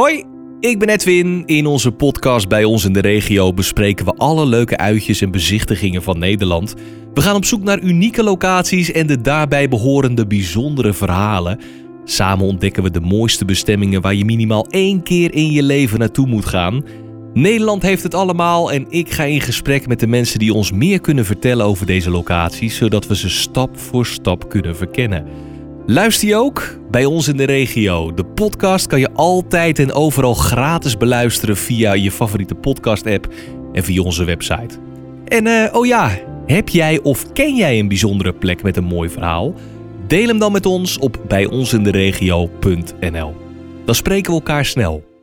Hoi, ik ben Edwin. In onze podcast bij ons in de regio bespreken we alle leuke uitjes en bezichtigingen van Nederland. We gaan op zoek naar unieke locaties en de daarbij behorende bijzondere verhalen. Samen ontdekken we de mooiste bestemmingen waar je minimaal één keer in je leven naartoe moet gaan. Nederland heeft het allemaal en ik ga in gesprek met de mensen die ons meer kunnen vertellen over deze locaties, zodat we ze stap voor stap kunnen verkennen. Luister je ook? Bij ons in de regio. De podcast kan je altijd en overal gratis beluisteren via je favoriete podcast-app en via onze website. En eh, oh ja, heb jij of ken jij een bijzondere plek met een mooi verhaal? Deel hem dan met ons op bijonsinderegio.nl. Dan spreken we elkaar snel.